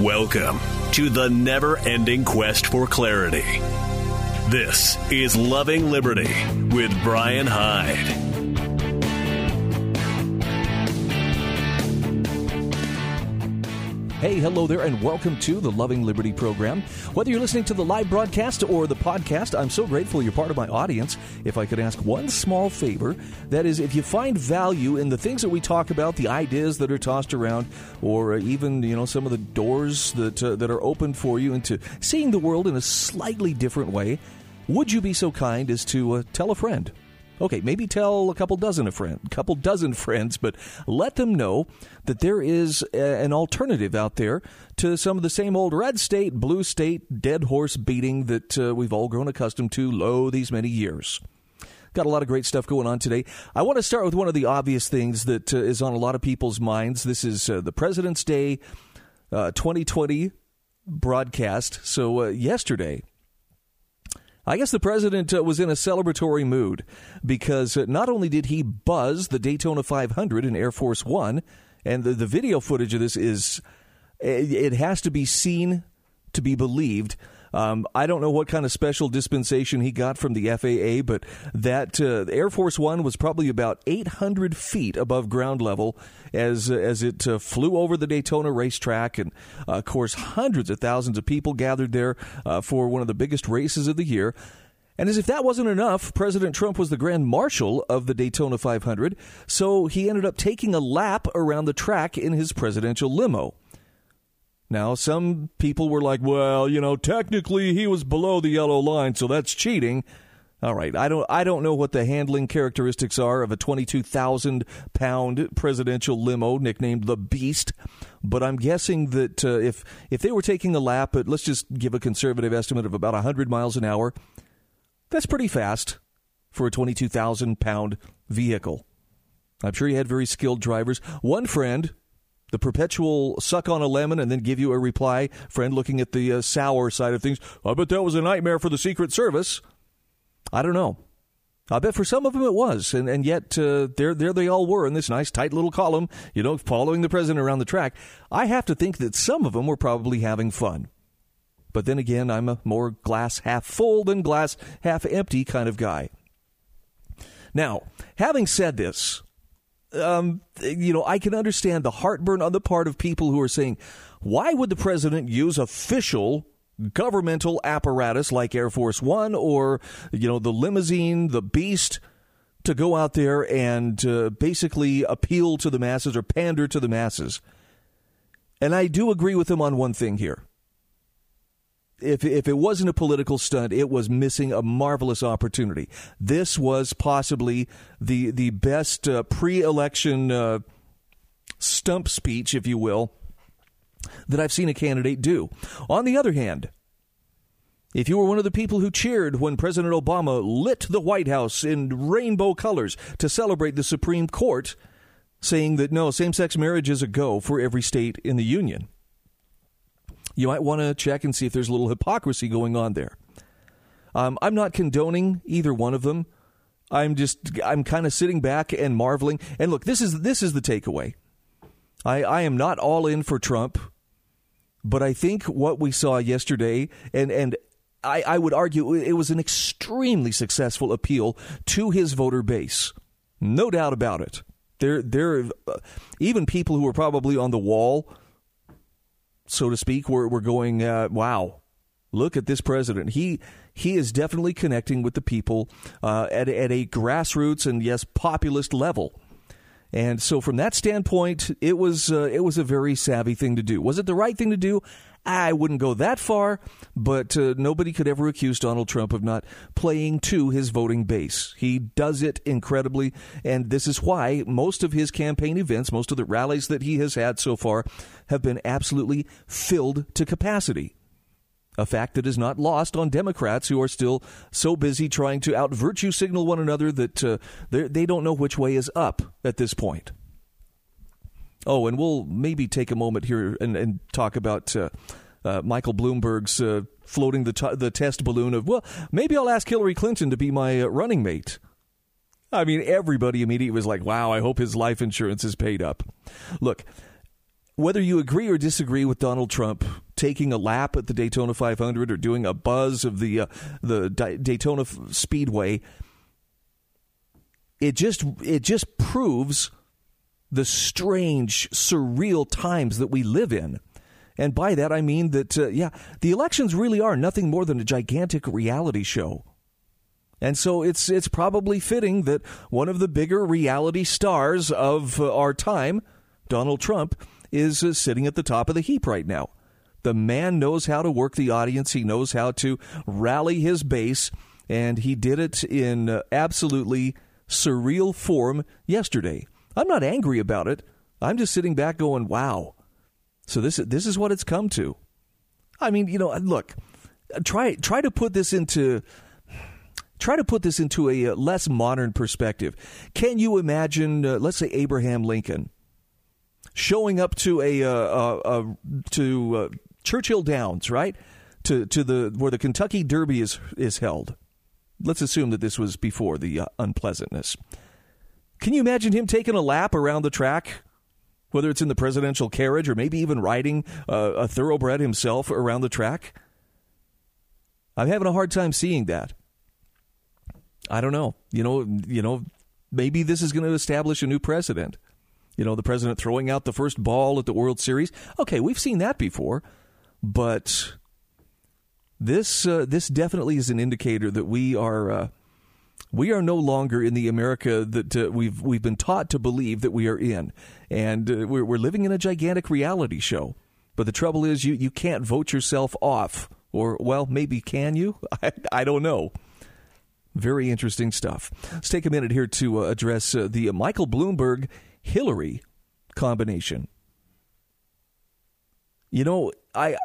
Welcome to the never ending quest for clarity. This is Loving Liberty with Brian Hyde. Hey, hello there, and welcome to the Loving Liberty program. Whether you're listening to the live broadcast or the podcast, I'm so grateful you're part of my audience. If I could ask one small favor, that is, if you find value in the things that we talk about, the ideas that are tossed around, or even you know some of the doors that uh, that are opened for you into seeing the world in a slightly different way, would you be so kind as to uh, tell a friend? Okay, maybe tell a couple dozen of friend, couple dozen friends, but let them know that there is a, an alternative out there to some of the same old red state, blue state, dead horse beating that uh, we've all grown accustomed to, lo, these many years. Got a lot of great stuff going on today. I want to start with one of the obvious things that uh, is on a lot of people's minds. This is uh, the President's Day 2020 uh, broadcast. So, uh, yesterday, I guess the president uh, was in a celebratory mood because uh, not only did he buzz the Daytona 500 in Air Force One, and the, the video footage of this is, it, it has to be seen to be believed. Um, I don't know what kind of special dispensation he got from the FAA, but that uh, Air Force One was probably about 800 feet above ground level as uh, as it uh, flew over the Daytona racetrack, and uh, of course, hundreds of thousands of people gathered there uh, for one of the biggest races of the year. And as if that wasn't enough, President Trump was the grand marshal of the Daytona 500, so he ended up taking a lap around the track in his presidential limo. Now, some people were like, well, you know, technically he was below the yellow line, so that's cheating. All right, I don't I don't know what the handling characteristics are of a 22,000 pound presidential limo nicknamed the Beast, but I'm guessing that uh, if if they were taking a lap at let's just give a conservative estimate of about 100 miles an hour, that's pretty fast for a 22,000 pound vehicle. I'm sure he had very skilled drivers. One friend the perpetual suck on a lemon and then give you a reply, friend looking at the uh, sour side of things. I bet that was a nightmare for the Secret Service. I don't know. I bet for some of them it was, and and yet uh, there there they all were in this nice tight little column, you know, following the president around the track. I have to think that some of them were probably having fun, but then again, I'm a more glass half full than glass half empty kind of guy. Now, having said this, um, you know, I can understand the heartburn on the part of people who are saying, why would the president use official governmental apparatus like Air Force One or, you know, the limousine, the beast, to go out there and uh, basically appeal to the masses or pander to the masses? And I do agree with him on one thing here if if it wasn't a political stunt, it was missing a marvelous opportunity. This was possibly the the best uh, pre-election uh, stump speech, if you will, that I've seen a candidate do. On the other hand, if you were one of the people who cheered when President Obama lit the White House in rainbow colors to celebrate the Supreme Court, saying that no, same sex marriage is a go for every state in the Union you might want to check and see if there's a little hypocrisy going on there. Um, I'm not condoning either one of them. I'm just I'm kind of sitting back and marveling. And look, this is this is the takeaway. I, I am not all in for Trump, but I think what we saw yesterday, and and I, I would argue it was an extremely successful appeal to his voter base, no doubt about it. There, there, uh, even people who were probably on the wall so to speak, we're, we're going, uh, wow, look at this president. He he is definitely connecting with the people uh, at, at a grassroots and yes, populist level. And so, from that standpoint, it was uh, it was a very savvy thing to do. Was it the right thing to do? I wouldn't go that far, but uh, nobody could ever accuse Donald Trump of not playing to his voting base. He does it incredibly, and this is why most of his campaign events, most of the rallies that he has had so far, have been absolutely filled to capacity. A fact that is not lost on Democrats who are still so busy trying to out virtue signal one another that uh, they don't know which way is up at this point. Oh, and we'll maybe take a moment here and, and talk about uh, uh, Michael Bloomberg's uh, floating the, t- the test balloon of, well, maybe I'll ask Hillary Clinton to be my uh, running mate. I mean, everybody immediately was like, wow, I hope his life insurance is paid up. Look, whether you agree or disagree with Donald Trump taking a lap at the Daytona 500 or doing a buzz of the uh, the Daytona Speedway, it just it just proves the strange, surreal times that we live in. And by that I mean that uh, yeah, the elections really are nothing more than a gigantic reality show. And so it's it's probably fitting that one of the bigger reality stars of uh, our time, Donald Trump, is uh, sitting at the top of the heap right now. The man knows how to work the audience. He knows how to rally his base, and he did it in uh, absolutely surreal form yesterday. I'm not angry about it. I'm just sitting back going, "Wow." So this this is what it's come to. I mean, you know, look, try try to put this into try to put this into a uh, less modern perspective. Can you imagine, uh, let's say, Abraham Lincoln showing up to a, uh, uh, uh to uh, Churchill Downs, right? To to the where the Kentucky Derby is is held. Let's assume that this was before the unpleasantness. Can you imagine him taking a lap around the track? Whether it's in the presidential carriage or maybe even riding a thoroughbred himself around the track? I'm having a hard time seeing that. I don't know. You know, you know, maybe this is going to establish a new precedent. You know, the president throwing out the first ball at the World Series. Okay, we've seen that before, but this uh, this definitely is an indicator that we are uh, we are no longer in the America that uh, we've we've been taught to believe that we are in, and uh, we're, we're living in a gigantic reality show. But the trouble is, you you can't vote yourself off, or well, maybe can you? I, I don't know. Very interesting stuff. Let's take a minute here to uh, address uh, the Michael Bloomberg Hillary combination. You know, I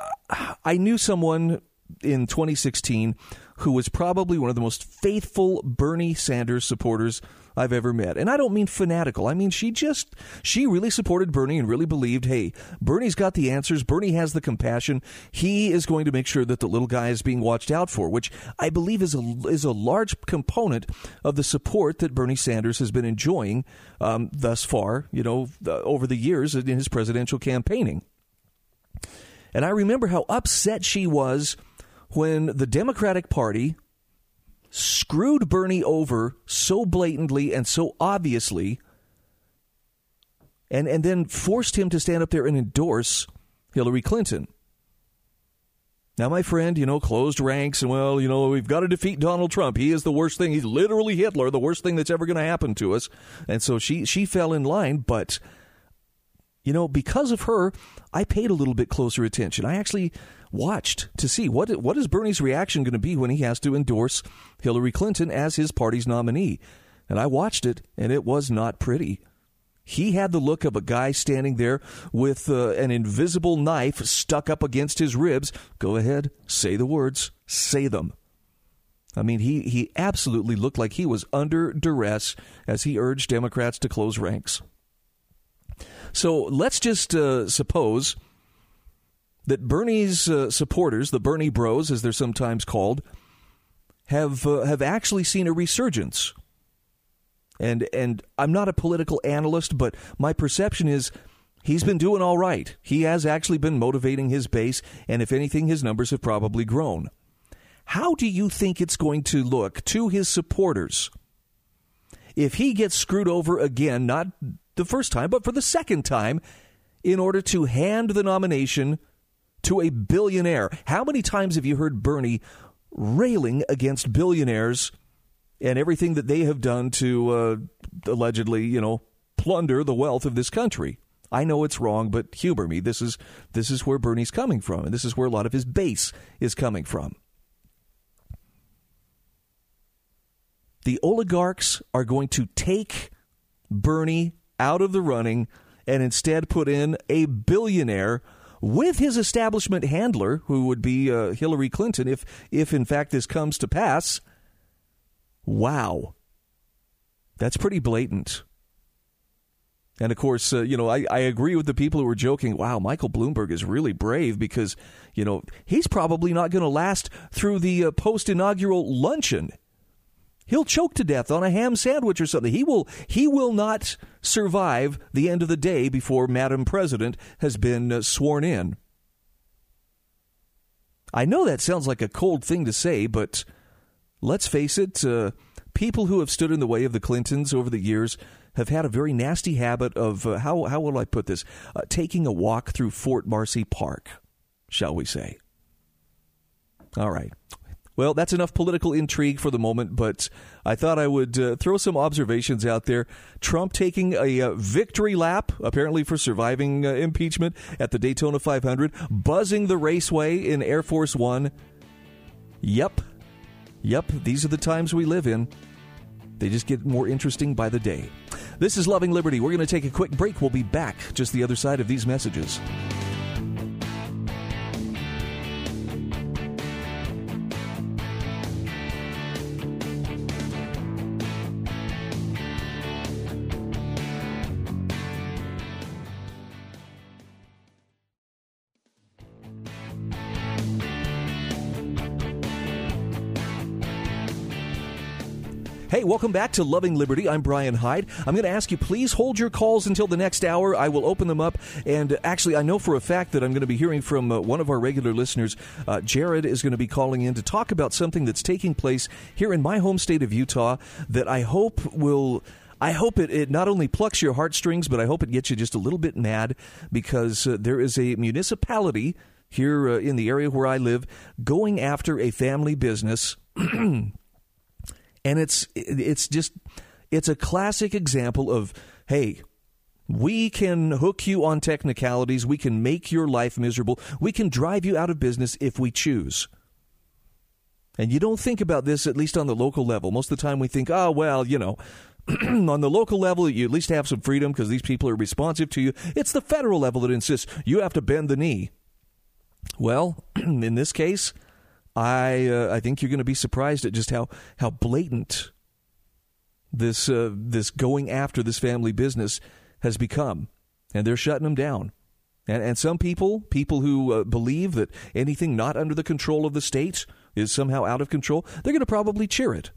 I knew someone in 2016 who was probably one of the most faithful Bernie Sanders supporters I've ever met. And I don't mean fanatical. I mean she just she really supported Bernie and really believed, hey, Bernie's got the answers, Bernie has the compassion. He is going to make sure that the little guy is being watched out for, which I believe is a is a large component of the support that Bernie Sanders has been enjoying um, thus far, you know, over the years in his presidential campaigning. And I remember how upset she was when the Democratic Party screwed Bernie over so blatantly and so obviously, and, and then forced him to stand up there and endorse Hillary Clinton. Now, my friend, you know, closed ranks, and well, you know, we've got to defeat Donald Trump. He is the worst thing. He's literally Hitler, the worst thing that's ever going to happen to us. And so she she fell in line, but you know, because of her, I paid a little bit closer attention. I actually watched to see what what is Bernie's reaction going to be when he has to endorse Hillary Clinton as his party's nominee. And I watched it, and it was not pretty. He had the look of a guy standing there with uh, an invisible knife stuck up against his ribs. Go ahead, say the words, say them. I mean, he, he absolutely looked like he was under duress as he urged Democrats to close ranks. So let's just uh, suppose that Bernie's uh, supporters, the Bernie Bros, as they're sometimes called, have uh, have actually seen a resurgence. And and I'm not a political analyst, but my perception is he's been doing all right. He has actually been motivating his base, and if anything, his numbers have probably grown. How do you think it's going to look to his supporters if he gets screwed over again, not the first time, but for the second time, in order to hand the nomination to a billionaire. How many times have you heard Bernie railing against billionaires and everything that they have done to uh, allegedly, you know, plunder the wealth of this country? I know it's wrong, but humor me. This is this is where Bernie's coming from, and this is where a lot of his base is coming from. The oligarchs are going to take Bernie out of the running and instead put in a billionaire with his establishment handler, who would be uh, Hillary Clinton, if if in fact this comes to pass. Wow, that's pretty blatant. And of course, uh, you know, I, I agree with the people who were joking. Wow, Michael Bloomberg is really brave because, you know, he's probably not going to last through the uh, post inaugural luncheon. He'll choke to death on a ham sandwich or something. He will he will not survive the end of the day before Madam President has been uh, sworn in. I know that sounds like a cold thing to say, but let's face it, uh, people who have stood in the way of the Clintons over the years have had a very nasty habit of uh, how how will I put this? Uh, taking a walk through Fort Marcy Park, shall we say? All right. Well, that's enough political intrigue for the moment, but I thought I would uh, throw some observations out there. Trump taking a uh, victory lap, apparently for surviving uh, impeachment at the Daytona 500, buzzing the raceway in Air Force One. Yep. Yep, these are the times we live in. They just get more interesting by the day. This is Loving Liberty. We're going to take a quick break. We'll be back just the other side of these messages. Welcome back to Loving Liberty. I'm Brian Hyde. I'm going to ask you, please hold your calls until the next hour. I will open them up. And actually, I know for a fact that I'm going to be hearing from uh, one of our regular listeners. Uh, Jared is going to be calling in to talk about something that's taking place here in my home state of Utah that I hope will. I hope it, it not only plucks your heartstrings, but I hope it gets you just a little bit mad because uh, there is a municipality here uh, in the area where I live going after a family business and it's it's just it's a classic example of hey we can hook you on technicalities we can make your life miserable we can drive you out of business if we choose and you don't think about this at least on the local level most of the time we think oh well you know on the local level, you at least have some freedom because these people are responsive to you. It's the federal level that insists you have to bend the knee. Well, in this case, I uh, I think you're going to be surprised at just how how blatant this uh, this going after this family business has become, and they're shutting them down. And, and some people, people who uh, believe that anything not under the control of the state is somehow out of control, they're going to probably cheer it.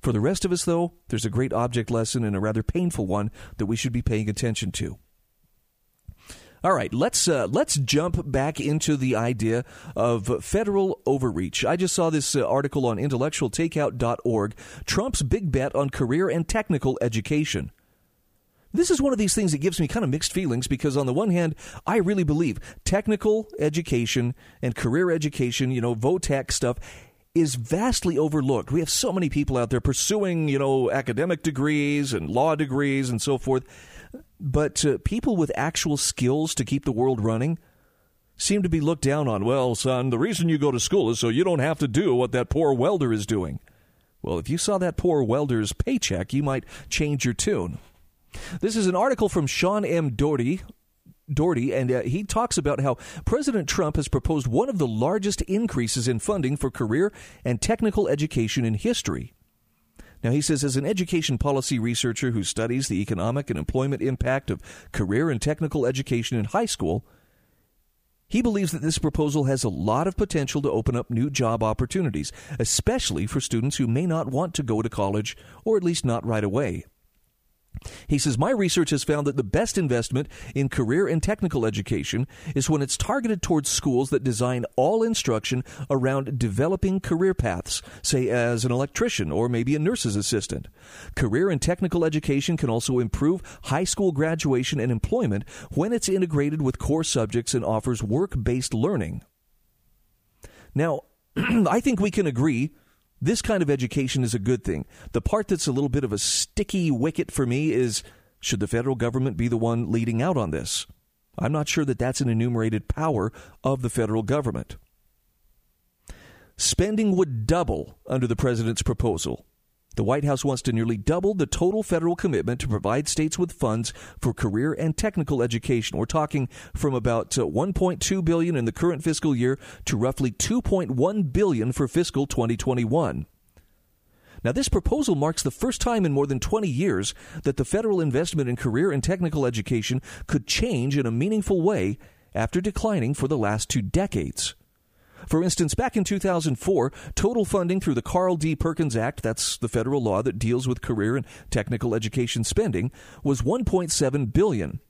For the rest of us, though, there's a great object lesson and a rather painful one that we should be paying attention to. All right, let's uh, let's jump back into the idea of federal overreach. I just saw this uh, article on intellectualtakeout.org. Trump's big bet on career and technical education. This is one of these things that gives me kind of mixed feelings because, on the one hand, I really believe technical education and career education, you know, vo-tech stuff, is vastly overlooked. We have so many people out there pursuing, you know, academic degrees and law degrees and so forth but uh, people with actual skills to keep the world running seem to be looked down on. Well, son, the reason you go to school is so you don't have to do what that poor welder is doing. Well, if you saw that poor welder's paycheck, you might change your tune. This is an article from Shaun M. Dougherty. Dougherty, and uh, he talks about how President Trump has proposed one of the largest increases in funding for career and technical education in history. Now, he says, as an education policy researcher who studies the economic and employment impact of career and technical education in high school, he believes that this proposal has a lot of potential to open up new job opportunities, especially for students who may not want to go to college, or at least not right away. He says, My research has found that the best investment in career and technical education is when it's targeted towards schools that design all instruction around developing career paths, say as an electrician or maybe a nurse's assistant. Career and technical education can also improve high school graduation and employment when it's integrated with core subjects and offers work based learning. Now, I think we can agree this kind of education is a good thing. The part that's a little bit of a sticky wicket for me is should the federal government be the one leading out on this? I'm not sure that that's an enumerated power of the federal government. Spending would double under the president's proposal. The White House wants to nearly double the total federal commitment to provide states with funds for career and technical education. We're talking from about uh, 1.2 billion in the current fiscal year to roughly 2.1 billion for fiscal 2021. Now, this proposal marks the first time in more than 20 years that the federal investment in career and technical education could change in a meaningful way after declining for the last two decades. For instance, back in 2004, total funding through the Carl D. Perkins Act, that's the federal law that deals with career and technical education spending, was 1.7 billion.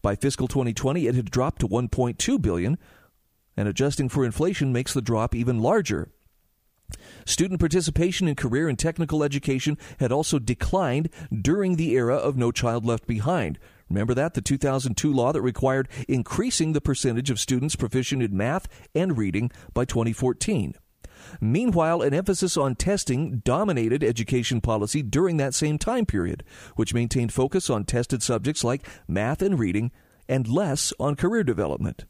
By fiscal 2020, it had dropped to 1.2 billion, and adjusting for inflation makes the drop even larger. Student participation in career and technical education had also declined during the era of No Child Left Behind. Remember that? The 2002 law that required increasing the percentage of students proficient in math and reading by 2014. Meanwhile, an emphasis on testing dominated education policy during that same time period, which maintained focus on tested subjects like math and reading and less on career development.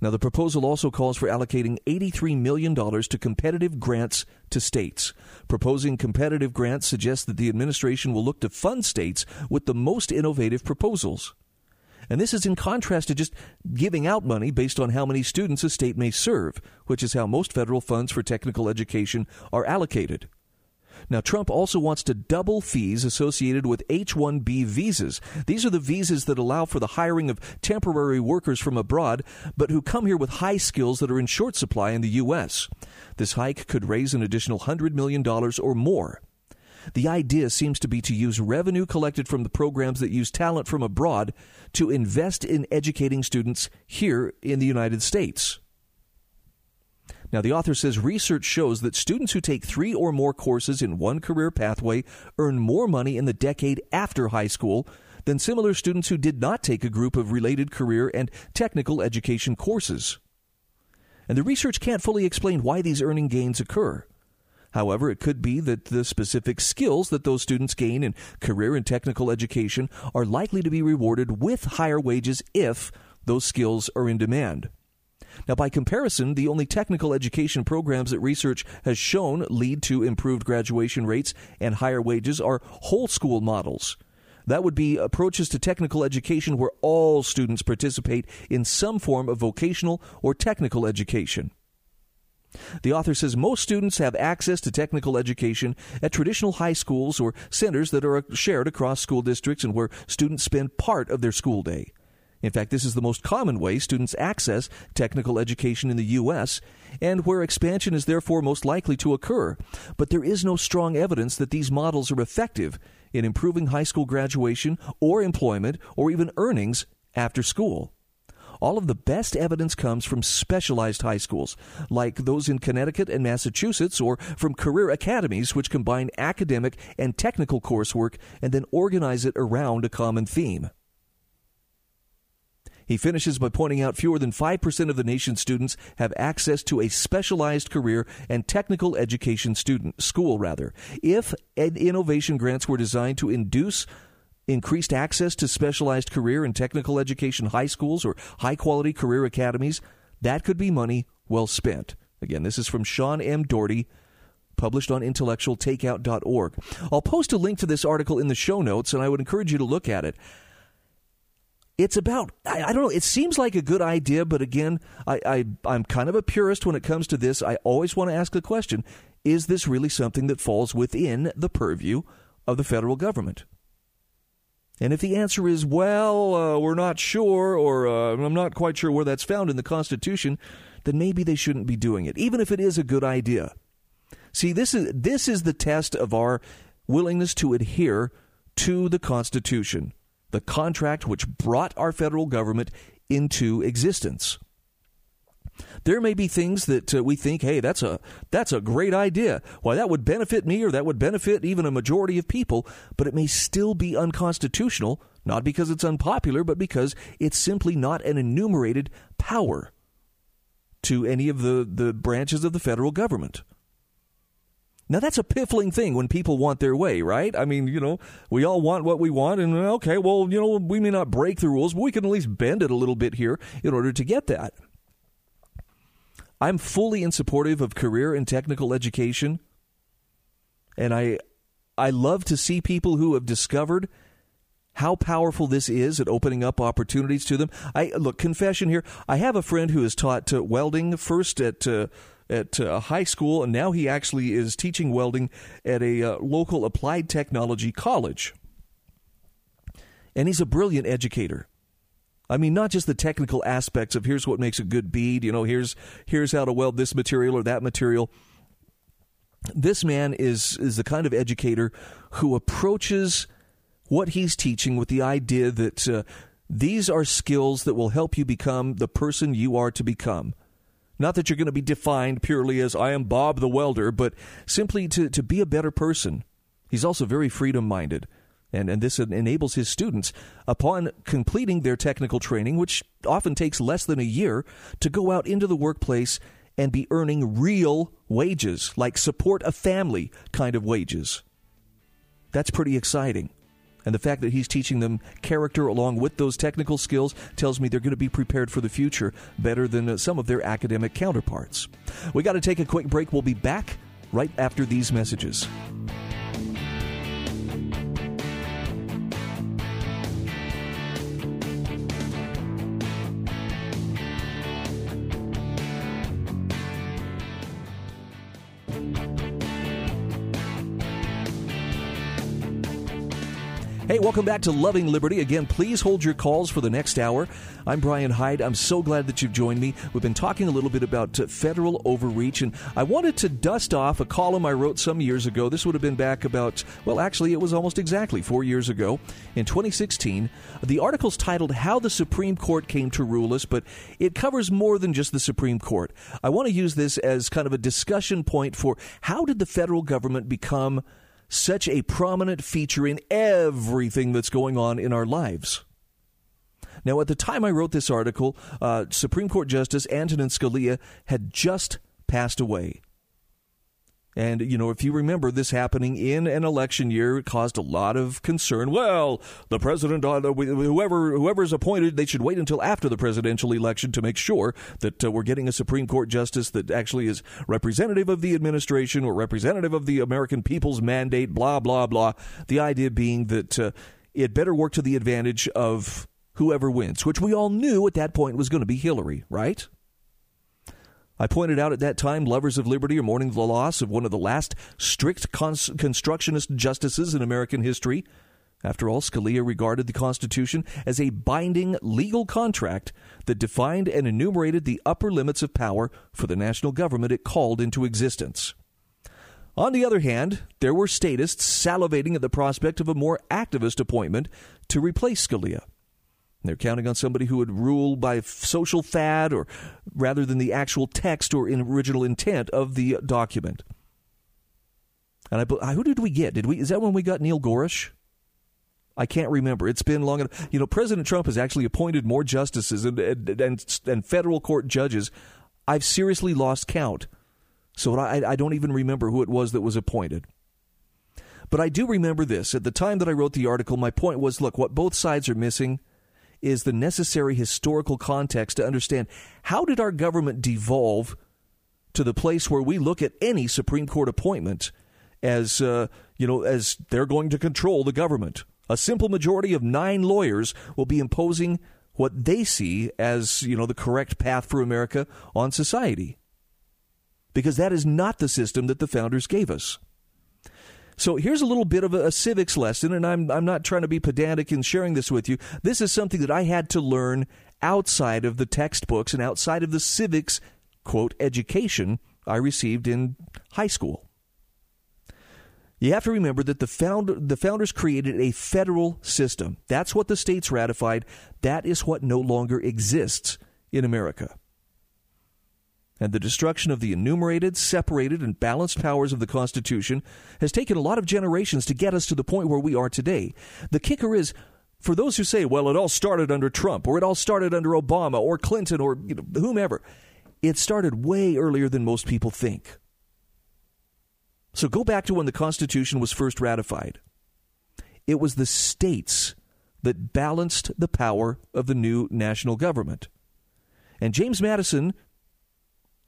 Now, the proposal also calls for allocating $83 million to competitive grants to states. Proposing competitive grants suggests that the administration will look to fund states with the most innovative proposals. And this is in contrast to just giving out money based on how many students a state may serve, which is how most federal funds for technical education are allocated. Now, Trump also wants to double fees associated with H 1B visas. These are the visas that allow for the hiring of temporary workers from abroad, but who come here with high skills that are in short supply in the U.S. This hike could raise an additional $100 million or more. The idea seems to be to use revenue collected from the programs that use talent from abroad to invest in educating students here in the United States. Now, the author says research shows that students who take three or more courses in one career pathway earn more money in the decade after high school than similar students who did not take a group of related career and technical education courses. And the research can't fully explain why these earning gains occur. However, it could be that the specific skills that those students gain in career and technical education are likely to be rewarded with higher wages if those skills are in demand. Now, by comparison, the only technical education programs that research has shown lead to improved graduation rates and higher wages are whole school models. That would be approaches to technical education where all students participate in some form of vocational or technical education. The author says most students have access to technical education at traditional high schools or centers that are shared across school districts and where students spend part of their school day. In fact, this is the most common way students access technical education in the U.S., and where expansion is therefore most likely to occur. But there is no strong evidence that these models are effective in improving high school graduation or employment or even earnings after school. All of the best evidence comes from specialized high schools, like those in Connecticut and Massachusetts, or from career academies, which combine academic and technical coursework and then organize it around a common theme. He finishes by pointing out fewer than 5% of the nation's students have access to a specialized career and technical education student school rather. If innovation grants were designed to induce increased access to specialized career and technical education high schools or high quality career academies, that could be money well spent. Again, this is from Shaun M. Dougherty, published on intellectualtakeout.org. I'll post a link to this article in the show notes, and I would encourage you to look at it it's about I, I, don't know it seems like a good idea but again I, I i'm kind of a purist when it comes to this. I always want to ask the question is this really something that falls within the purview of the federal government? And if the answer is well uh, we're not sure or uh, i'm not quite sure where that's found in the constitution then maybe they shouldn't be doing it even if it is a good idea. See this is this is the test of our willingness to adhere to the constitution the contract which brought our federal government into existence. There may be things that uh, we think, hey, that's a that's a great idea. Why that would benefit me or that would benefit even a majority of people, but it may still be unconstitutional, not because it's unpopular, but because it's simply not an enumerated power to any of the, the branches of the federal government. Now that's a piffling thing when people want their way, right? I mean, you know, we all want what we want, and okay, well, you know, we may not break the rules, but we can at least bend it a little bit here in order to get that. I'm fully in supportive of career and technical education, and I I love to see people who have discovered how powerful this is at opening up opportunities to them. I look confession here. I have a friend who has taught uh, welding first at. Uh, at a uh, high school, and now he actually is teaching welding at a uh, local applied technology college. And he's a brilliant educator. I mean, not just the technical aspects of here's what makes a good bead, you know, here's here's how to weld this material or that material. This man is is the kind of educator who approaches what he's teaching with the idea that uh, these are skills that will help you become the person you are to become. Not that you're going to be defined purely as I am Bob the welder, but simply to, to be a better person. He's also very freedom minded. And, and this enables his students, upon completing their technical training, which often takes less than a year, to go out into the workplace and be earning real wages, like support a family kind of wages. That's pretty exciting. And the fact that he's teaching them character along with those technical skills tells me they're going to be prepared for the future better than uh, some of their academic counterparts. We got to take a quick break. We'll be back right after these messages. Hey, welcome back to Loving Liberty. Again, please hold your calls for the next hour. I'm Brian Hyde. I'm so glad that you've joined me. We've been talking a little bit about uh, federal overreach, and I wanted to dust off a column I wrote some years ago. This would have been back about, well, actually, it was almost exactly four years ago in 2016. The article's titled How the Supreme Court Came to Rule Us, but it covers more than just the Supreme Court. I want to use this as kind of a discussion point for how did the federal government become such a prominent feature in everything that's going on in our lives. Now, at the time I wrote this article, uh, Supreme Court Justice Antonin Scalia had just passed away. And, you know, if you remember this happening in an election year, it caused a lot of concern. Well, the president, uh, whoever whoever's appointed, they should wait until after the presidential election to make sure that uh, we're getting a Supreme Court justice that actually is representative of the administration or representative of the American people's mandate, blah, blah, blah. The idea being that uh, it better work to the advantage of whoever wins, which we all knew at that point was going to be Hillary, right? I pointed out at that time lovers of liberty are mourning the loss of one of the last strict cons- constructionist justices in American history. After all, Scalia regarded the Constitution as a binding legal contract that defined and enumerated the upper limits of power for the national government it called into existence. On the other hand, there were statists salivating at the prospect of a more activist appointment to replace Scalia. They're counting on somebody who would rule by social fad or rather than the actual text or original intent of the document. And I, who did we get? Did we? Is that when we got Neil Gorsuch? I can't remember. It's been long enough. You know, President Trump has actually appointed more justices and and, and, and federal court judges. I've seriously lost count, so I, I don't even remember who it was that was appointed. But I do remember this. At the time that I wrote the article, my point was: look, what both sides are missing is the necessary historical context to understand how did our government devolve to the place where we look at any Supreme Court appointment as uh, you know as they're going to control the government. A simple majority of nine lawyers will be imposing what they see as you know the correct path for America on society, because that is not the system that the founders gave us. So here's a little bit of a, a, civics lesson, and I'm, I'm not trying to be pedantic in sharing this with you. This is something that I had to learn outside of the textbooks and outside of the civics, quote, education I received in high school. You have to remember that the, found, the founders created a federal system. That's what the states ratified. That is what no longer exists in America and the destruction of the enumerated, separated, and balanced powers of the Constitution has taken a lot of generations to get us to the point where we are today. The kicker is, for those who say, well, it all started under Trump, or it all started under Obama, or Clinton, or you know, whomever, it started way earlier than most people think. So go back to when the Constitution was first ratified. It was the states that balanced the power of the new national government. And James Madison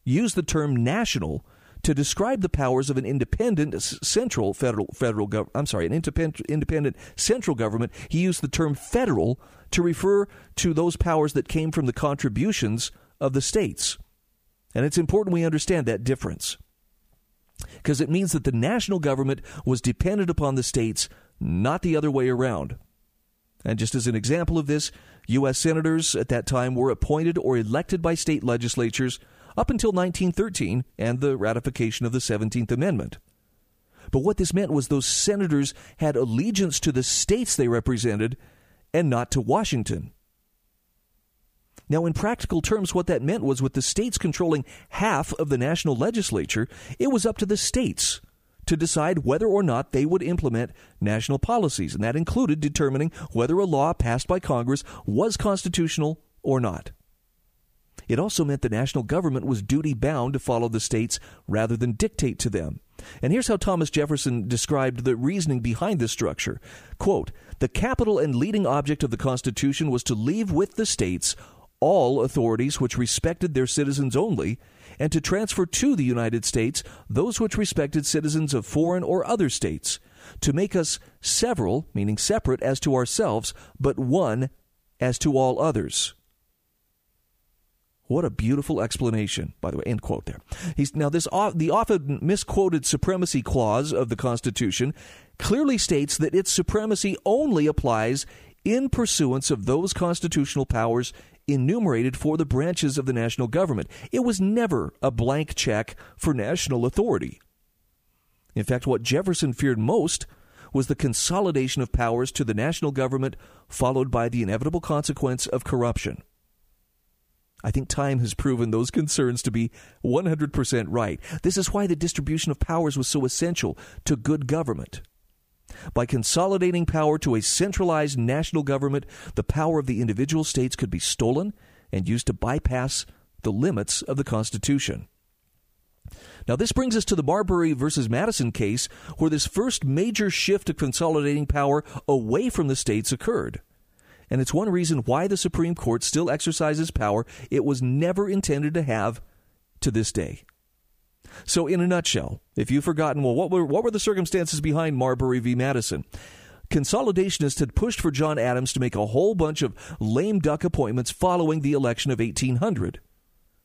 use the term national to describe the powers of an independent central federal federal government. I'm sorry, an independent independent central government. He used the term federal to refer to those powers that came from the contributions of the states. And it's important we understand that difference. Because it means that the national government was dependent upon the states, not the other way around. And just as an example of this, U.S. senators at that time were appointed or elected by state legislatures up until 1913 and the ratification of the 17th Amendment. But what this meant was those senators had allegiance to the states they represented and not to Washington. Now, in practical terms, what that meant was with the states controlling half of the national legislature, it was up to the states to decide whether or not they would implement national policies, and that included determining whether a law passed by Congress was constitutional or not. It also meant the national government was duty bound to follow the states rather than dictate to them. And here's how Thomas Jefferson described the reasoning behind this structure. Quote, the capital and leading object of the Constitution was to leave with the states all authorities which respected their citizens only, and to transfer to the United States those which respected citizens of foreign or other states, to make us several, meaning separate as to ourselves, but one as to all others. What a beautiful explanation, by the way. End quote there. He's, now, this the often misquoted supremacy clause of the Constitution clearly states that its supremacy only applies in pursuance of those constitutional powers enumerated for the branches of the national government. It was never a blank check for national authority. In fact, what Jefferson feared most was the consolidation of powers to the national government, followed by the inevitable consequence of corruption. I think time has proven those concerns to be 100% right. This is why the distribution of powers was so essential to good government. By consolidating power to a centralized national government, the power of the individual states could be stolen and used to bypass the limits of the Constitution. Now, this brings us to the Marbury versus Madison case, where this first major shift of consolidating power away from the states occurred. And it's one reason why the Supreme Court still exercises power it was never intended to have to this day. So, in a nutshell, if you've forgotten, well, what were, what were the circumstances behind Marbury v. Madison? Consolidationists had pushed for John Adams to make a whole bunch of lame duck appointments following the election of 1800.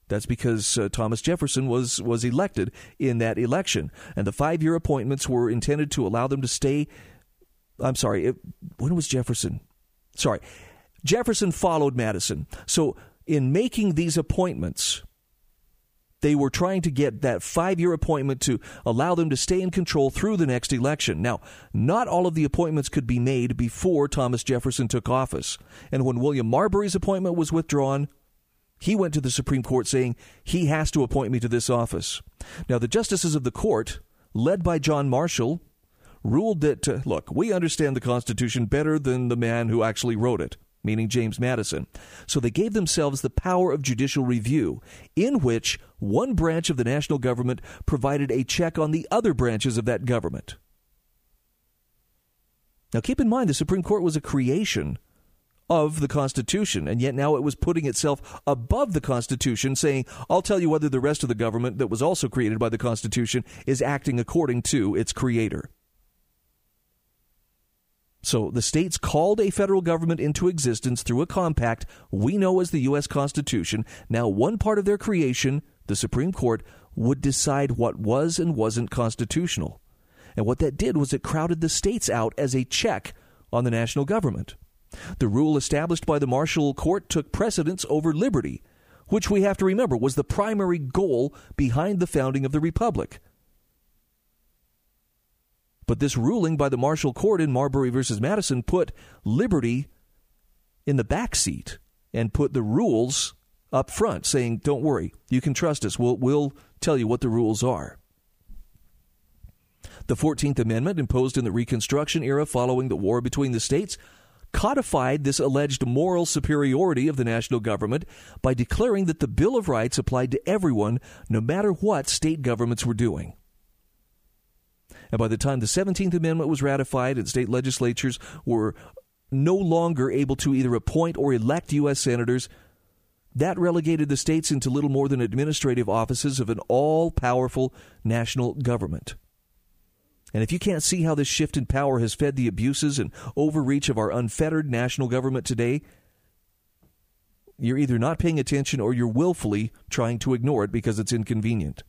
That's because uh, Thomas Jefferson was, was elected in that election. And the five year appointments were intended to allow them to stay. I'm sorry, it, when was Jefferson? Sorry. Jefferson followed Madison. So, in making these appointments, they were trying to get that five year appointment to allow them to stay in control through the next election. Now, not all of the appointments could be made before Thomas Jefferson took office. And when William Marbury's appointment was withdrawn, he went to the Supreme Court saying he has to appoint me to this office. Now, the justices of the court, led by John Marshall, ruled that, uh, look, we understand the Constitution better than the man who actually wrote it meaning James Madison. So they gave themselves the power of judicial review, in which one branch of the national government provided a check on the other branches of that government. Now keep in mind, the Supreme Court was a creation of the Constitution, and yet now it was putting itself above the Constitution, saying, I'll tell you whether the rest of the government that was also created by the Constitution is acting according to its creator. So the states called a federal government into existence through a compact we know as the U.S. Constitution. Now, one part of their creation, the Supreme Court, would decide what was and wasn't constitutional. And what that did was it crowded the states out as a check on the national government. The rule established by the Marshall Court took precedence over liberty, which we have to remember was the primary goal behind the founding of the Republic. But this ruling by the Marshall Court in Marbury versus Madison put liberty in the back seat and put the rules up front, saying, "Don't worry, you can trust us. We'll we'll tell you what the rules are." The 14th Amendment, imposed in the Reconstruction era following the war between the states, codified this alleged moral superiority of the national government by declaring that the Bill of Rights applied to everyone, no matter what state governments were doing. And by the time the 17th Amendment was ratified and state legislatures were no longer able to either appoint or elect U.S. senators, that relegated the states into little more than administrative offices of an all powerful national government. And if you can't see how this shift in power has fed the abuses and overreach of our unfettered national government today, you're either not paying attention or you're willfully trying to ignore it because it's inconvenient.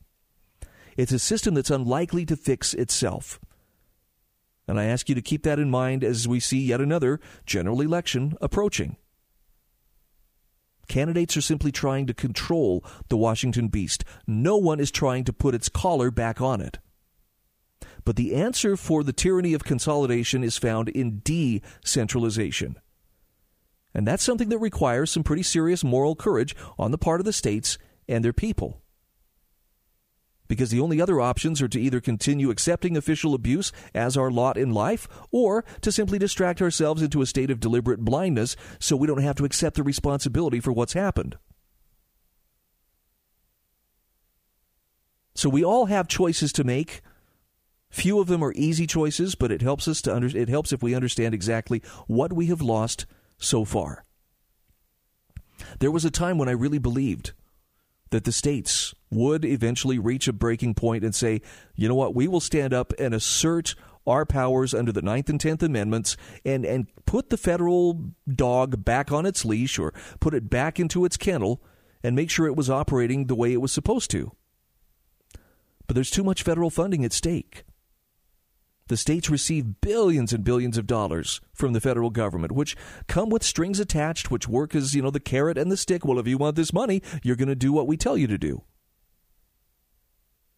It's a system that's unlikely to fix itself. And I ask you to keep that in mind as we see yet another general election approaching. Candidates are simply trying to control the Washington beast. No one is trying to put its collar back on it. But the answer for the tyranny of consolidation is found in decentralization. And that's something that requires some pretty serious moral courage on the part of the states and their people. Because the only other options are to either continue accepting official abuse as our lot in life, or to simply distract ourselves into a state of deliberate blindness so we don't have to accept the responsibility for what's happened. So we all have choices to make Few of them are easy choices, but it helps us to under, it helps if we understand exactly what we have lost so far. There was a time when I really believed that the states would eventually reach a breaking point and say, you know what, we will stand up and assert our powers under the Ninth and Tenth Amendments and, and put the federal dog back on its leash or put it back into its kennel and make sure it was operating the way it was supposed to. But there's too much federal funding at stake. The states receive billions and billions of dollars from the federal government, which come with strings attached, which work as, you know, the carrot and the stick. Well, if you want this money, you're going to do what we tell you to do.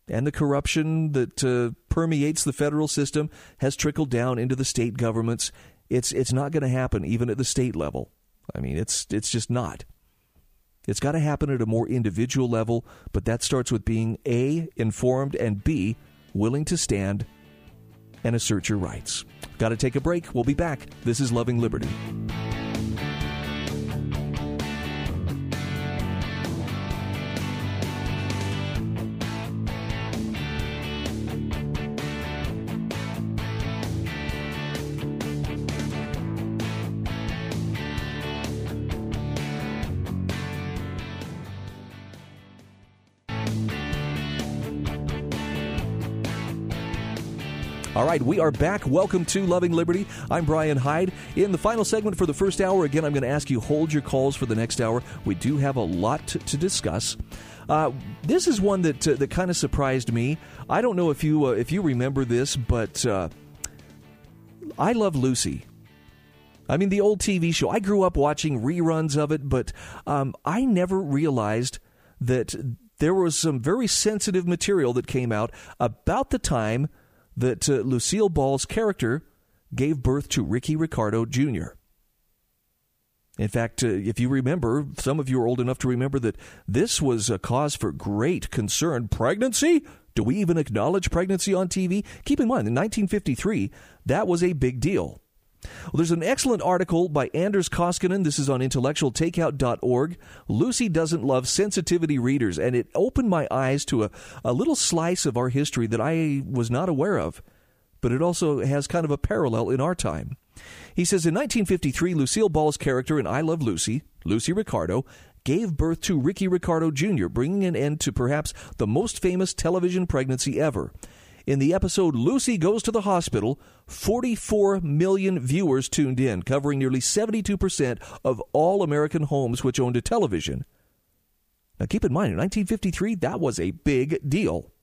And the corruption that uh, permeates the federal system has trickled down into the state governments. It's, it's not going to happen even at the state level. I mean, it's, it's just not. It's got to happen at a more individual level, but that starts with being A, informed, and B, willing to stand and assert your rights. Got to take a break. We'll be back. This is Loving Liberty. Right, we are back. Welcome to Loving Liberty. I'm Brian Hyde. In the final segment for the first hour, again, I'm going to ask you hold your calls for the next hour. We do have a lot to, to discuss. Uh, this is one that uh, that kind of surprised me. I don't know if you uh, if you remember this, but uh, I love Lucy. I mean, the old TV show. I grew up watching reruns of it, but um, I never realized that there was some very sensitive material that came out about the time that uh, Lucille Ball's character gave birth to Ricky Ricardo Jr. In fact, uh, if you remember, some of you are old enough to remember that this was a cause for great concern. Pregnancy? Do we even acknowledge pregnancy on TV? Keep in mind, in 1953, that was a big deal. Well, there's an excellent article by Anders Koskinen. This is on intellectualtakeout.org. Lucy doesn't love sensitivity readers, and it opened my eyes to a, a little slice of our history that I was not aware of, but it also has kind of a parallel in our time. He says in 1953, Lucille Ball's character in I Love Lucy, Lucy Ricardo, gave birth to Ricky Ricardo Jr., bringing an end to perhaps the most famous television pregnancy ever. In the episode Lucy Goes to the Hospital, 44 million viewers tuned in, covering nearly 72% of all American homes which owned a television. Now keep in mind, in 1953, that was a big deal.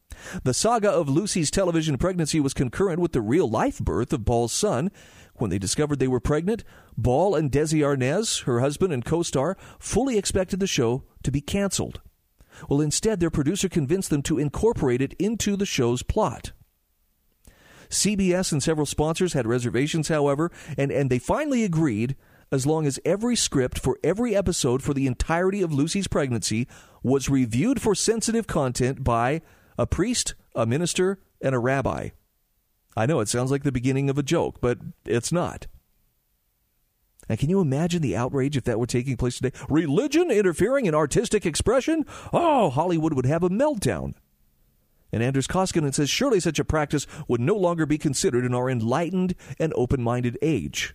The saga of Lucy's television pregnancy was concurrent with the real life birth of Ball's son. When they discovered they were pregnant, Ball and Desi Arnaz, her husband and co star, fully expected the show to be canceled. Well, instead, their producer convinced them to incorporate it into the show's plot. CBS and several sponsors had reservations, however, and, and they finally agreed as long as every script for every episode for the entirety of Lucy's pregnancy was reviewed for sensitive content by a priest, a minister, and a rabbi. I know it sounds like the beginning of a joke, but it's not. And can you imagine the outrage if that were taking place today? Religion interfering in artistic expression? Oh, Hollywood would have a meltdown. And Anders Koskinen says surely such a practice would no longer be considered in our enlightened and open minded age.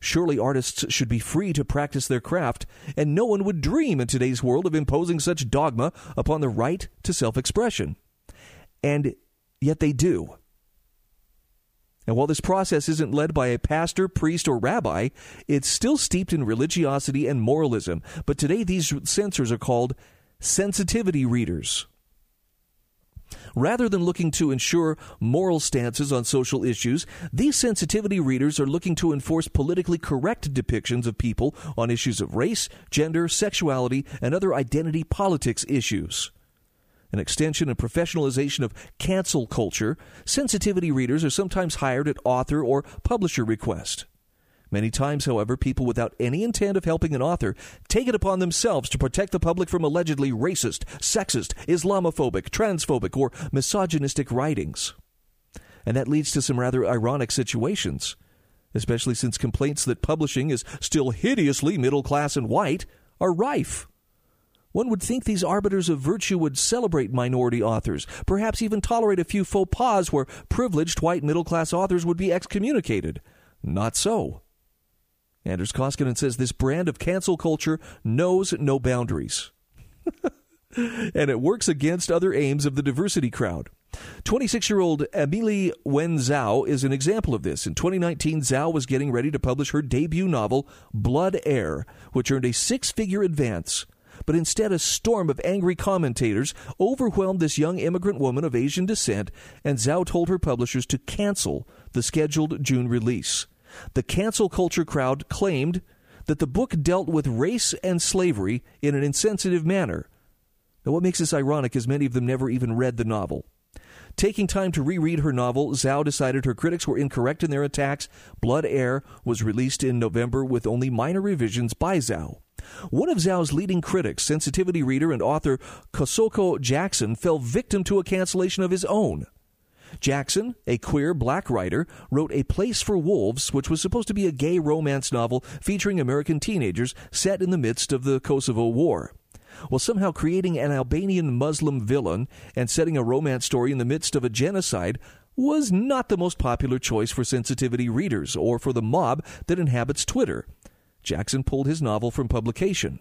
Surely artists should be free to practice their craft, and no one would dream in today's world of imposing such dogma upon the right to self expression. And yet they do. And while this process isn't led by a pastor, priest, or rabbi, it's still steeped in religiosity and moralism. But today, these censors are called sensitivity readers. Rather than looking to ensure moral stances on social issues, these sensitivity readers are looking to enforce politically correct depictions of people on issues of race, gender, sexuality, and other identity politics issues. An extension and professionalization of cancel culture, sensitivity readers are sometimes hired at author or publisher request. Many times, however, people without any intent of helping an author take it upon themselves to protect the public from allegedly racist, sexist, Islamophobic, transphobic, or misogynistic writings. And that leads to some rather ironic situations, especially since complaints that publishing is still hideously middle class and white are rife. One would think these arbiters of virtue would celebrate minority authors, perhaps even tolerate a few faux pas where privileged white middle class authors would be excommunicated. Not so. Anders Koskinen says this brand of cancel culture knows no boundaries. and it works against other aims of the diversity crowd. 26 year old Amelie Wen Zhao is an example of this. In 2019, Zhao was getting ready to publish her debut novel, Blood Heir, which earned a six figure advance. But instead, a storm of angry commentators overwhelmed this young immigrant woman of Asian descent, and Zhao told her publishers to cancel the scheduled June release. The cancel culture crowd claimed that the book dealt with race and slavery in an insensitive manner. Now, what makes this ironic is many of them never even read the novel. Taking time to reread her novel, Zhao decided her critics were incorrect in their attacks. Blood Heir was released in November with only minor revisions by Zhao. One of Zhao's leading critics, sensitivity reader and author Kosoko Jackson, fell victim to a cancellation of his own. Jackson, a queer black writer, wrote A Place for Wolves, which was supposed to be a gay romance novel featuring American teenagers set in the midst of the Kosovo War. Well, somehow creating an Albanian Muslim villain and setting a romance story in the midst of a genocide was not the most popular choice for sensitivity readers or for the mob that inhabits Twitter. Jackson pulled his novel from publication.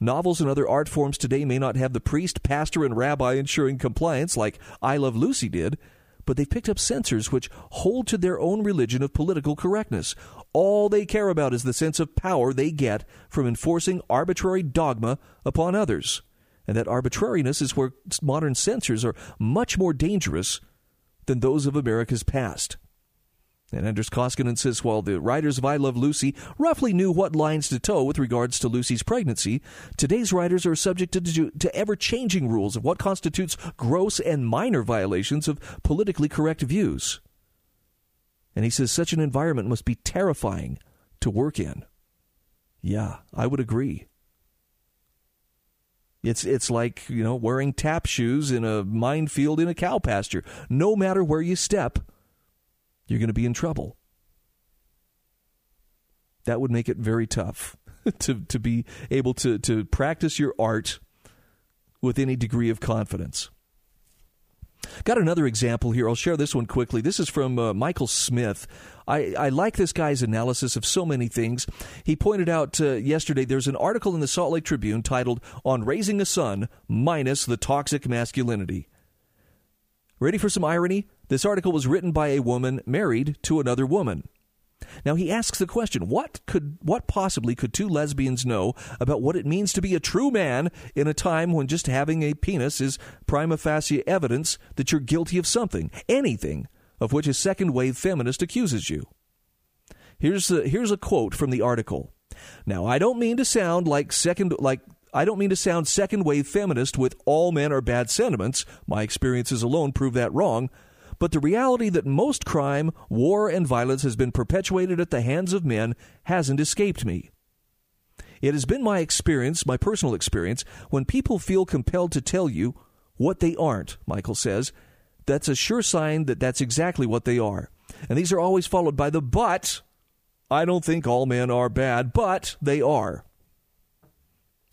Novels and other art forms today may not have the priest, pastor, and rabbi ensuring compliance like I Love Lucy did, but they've picked up censors which hold to their own religion of political correctness. All they care about is the sense of power they get from enforcing arbitrary dogma upon others. And that arbitrariness is where modern censors are much more dangerous than those of America's past. And Anders Koskinen says while the writers of I Love Lucy roughly knew what lines to toe with regards to Lucy's pregnancy, today's writers are subject to, to ever changing rules of what constitutes gross and minor violations of politically correct views. And he says such an environment must be terrifying to work in. Yeah, I would agree. It's it's like, you know, wearing tap shoes in a minefield in a cow pasture. No matter where you step, you're going to be in trouble. That would make it very tough to, to be able to, to practice your art with any degree of confidence. Got another example here. I'll share this one quickly. This is from uh, Michael Smith. I, I, like this guy's analysis of so many things. He pointed out uh, yesterday there's an article in the Salt Lake Tribune titled On Raising a Son Minus the Toxic Masculinity. Ready for some irony? This article was written by a woman married to another woman. Now he asks the question, what could what possibly could two lesbians know about what it means to be a true man in a time when just having a penis is prima facie evidence that you're guilty of something, anything of which a second wave feminist accuses you? Here's a, here's a quote from the article. Now, I don't mean to sound like second like I don't mean to sound second wave feminist with all men are bad sentiments. My experiences alone prove that wrong but the reality that most crime, war, and violence has been perpetuated at the hands of men hasn't escaped me. It has been my experience, my personal experience, when people feel compelled to tell you what they aren't, Michael says, that's a sure sign that that's exactly what they are. And these are always followed by the but. I don't think all men are bad, but they are.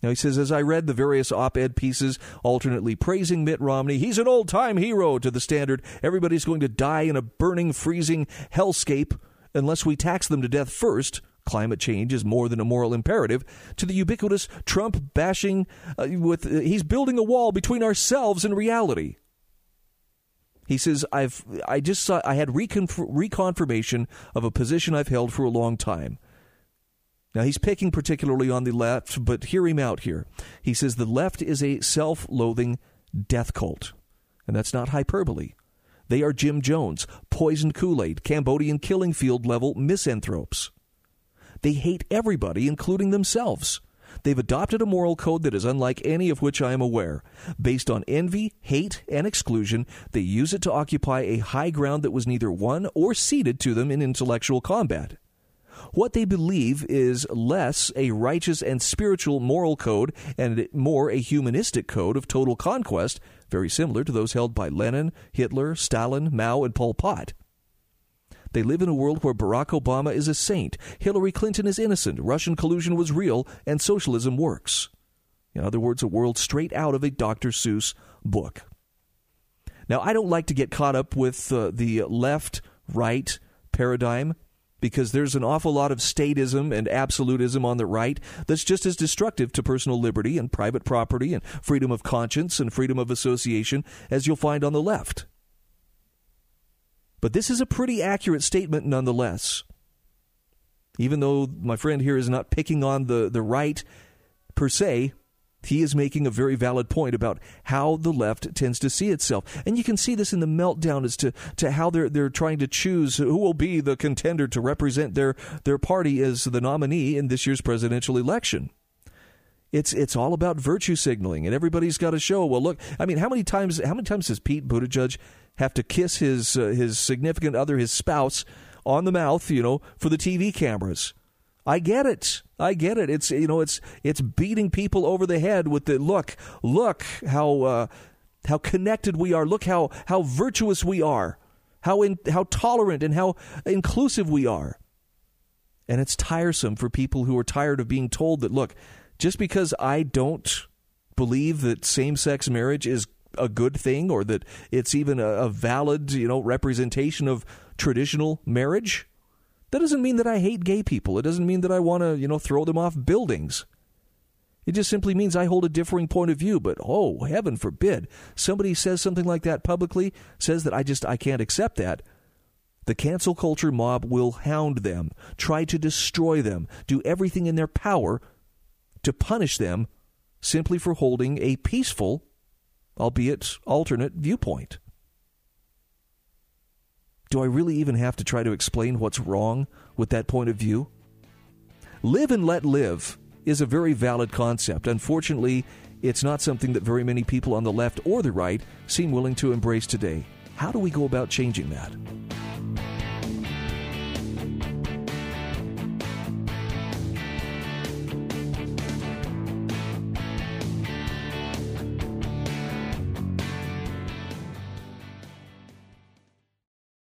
Now, he says, as I read the various op ed pieces alternately praising Mitt Romney, he's an old time hero to the standard. Everybody's going to die in a burning, freezing hellscape unless we tax them to death first. Climate change is more than a moral imperative. To the ubiquitous Trump bashing, uh, with uh, he's building a wall between ourselves and reality. He says, "I've I just saw I had reconf- reconfirmation of a position I've held for a long time. Now, he's picking particularly on the left, but hear him out here. He says the left is a self loathing death cult. And that's not hyperbole. They are Jim Jones, poisoned Kool Aid, Cambodian killing field level misanthropes. They hate everybody, including themselves. They've adopted a moral code that is unlike any of which I am aware. Based on envy, hate, and exclusion, they use it to occupy a high ground that was neither won or ceded to them in intellectual combat. What they believe is less a righteous and spiritual moral code and more a humanistic code of total conquest, very similar to those held by Lenin, Hitler, Stalin, Mao, and Pol Pot. They live in a world where Barack Obama is a saint, Hillary Clinton is innocent, Russian collusion was real, and socialism works. In other words, a world straight out of a Dr. Seuss book. Now, I don't like to get caught up with uh, the left right paradigm because there's an awful lot of statism and absolutism on the right that's just as destructive to personal liberty and private property and freedom of conscience and freedom of association as you'll find on the left. But this is a pretty accurate statement nonetheless. Even though my friend here is not picking on the, the right per se, he is making a very valid point about how the left tends to see itself. And you can see this in the meltdown as to, to how they're, they're trying to choose who will be the contender to represent their, their party as the nominee in this year's presidential election. It's it's all about virtue signaling, and everybody's got to show. Well, look, I mean, how many times how many times does Pete Buttigieg have to kiss his uh, his significant other, his spouse, on the mouth, you know, for the TV cameras? I get it. I get it. It's you know, it's it's beating people over the head with the look. Look how uh, how connected we are. Look how how virtuous we are. How in, how tolerant and how inclusive we are. And it's tiresome for people who are tired of being told that look, just because I don't believe that same-sex marriage is a good thing or that it's even a, a valid, you know, representation of traditional marriage, that doesn't mean that I hate gay people. It doesn't mean that I want to, you know, throw them off buildings. It just simply means I hold a differing point of view. But oh, heaven forbid, somebody says something like that publicly, says that I just I can't accept that. The cancel culture mob will hound them, try to destroy them, do everything in their power to punish them simply for holding a peaceful, albeit alternate, viewpoint. Do I really even have to try to explain what's wrong with that point of view? Live and let live is a very valid concept. Unfortunately, it's not something that very many people on the left or the right seem willing to embrace today. How do we go about changing that?